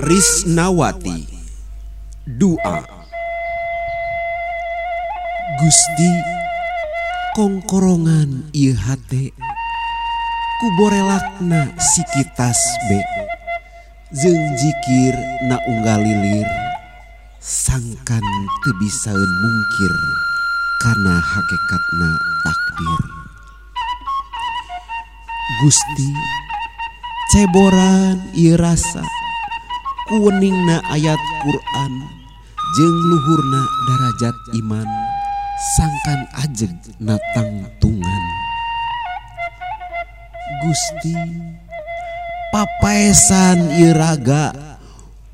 Risnawati. Dua. Gusti kongkorongan ihate, hate. Kuborelakna sikitas be. Jeung jikir na unggal lilir sangkan teu bisaeun mungkir Karena hakikatna takdir. Gusti ceboran irasa. kuningna ayat Quran jeng luhurna darajat iman sangkan ajeg natang tungan. Gusti papaesan Iraga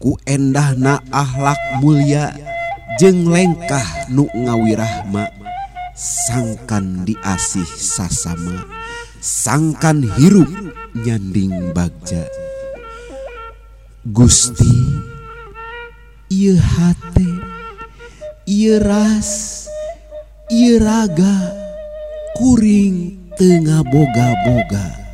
ku endah na akhlak mulia jeng lengkah nu ngawirahma. Sangkan diasih sasama sangkan hirup nyanding bagja. Gusti Ihati Iras raga kuring Ten boga-boga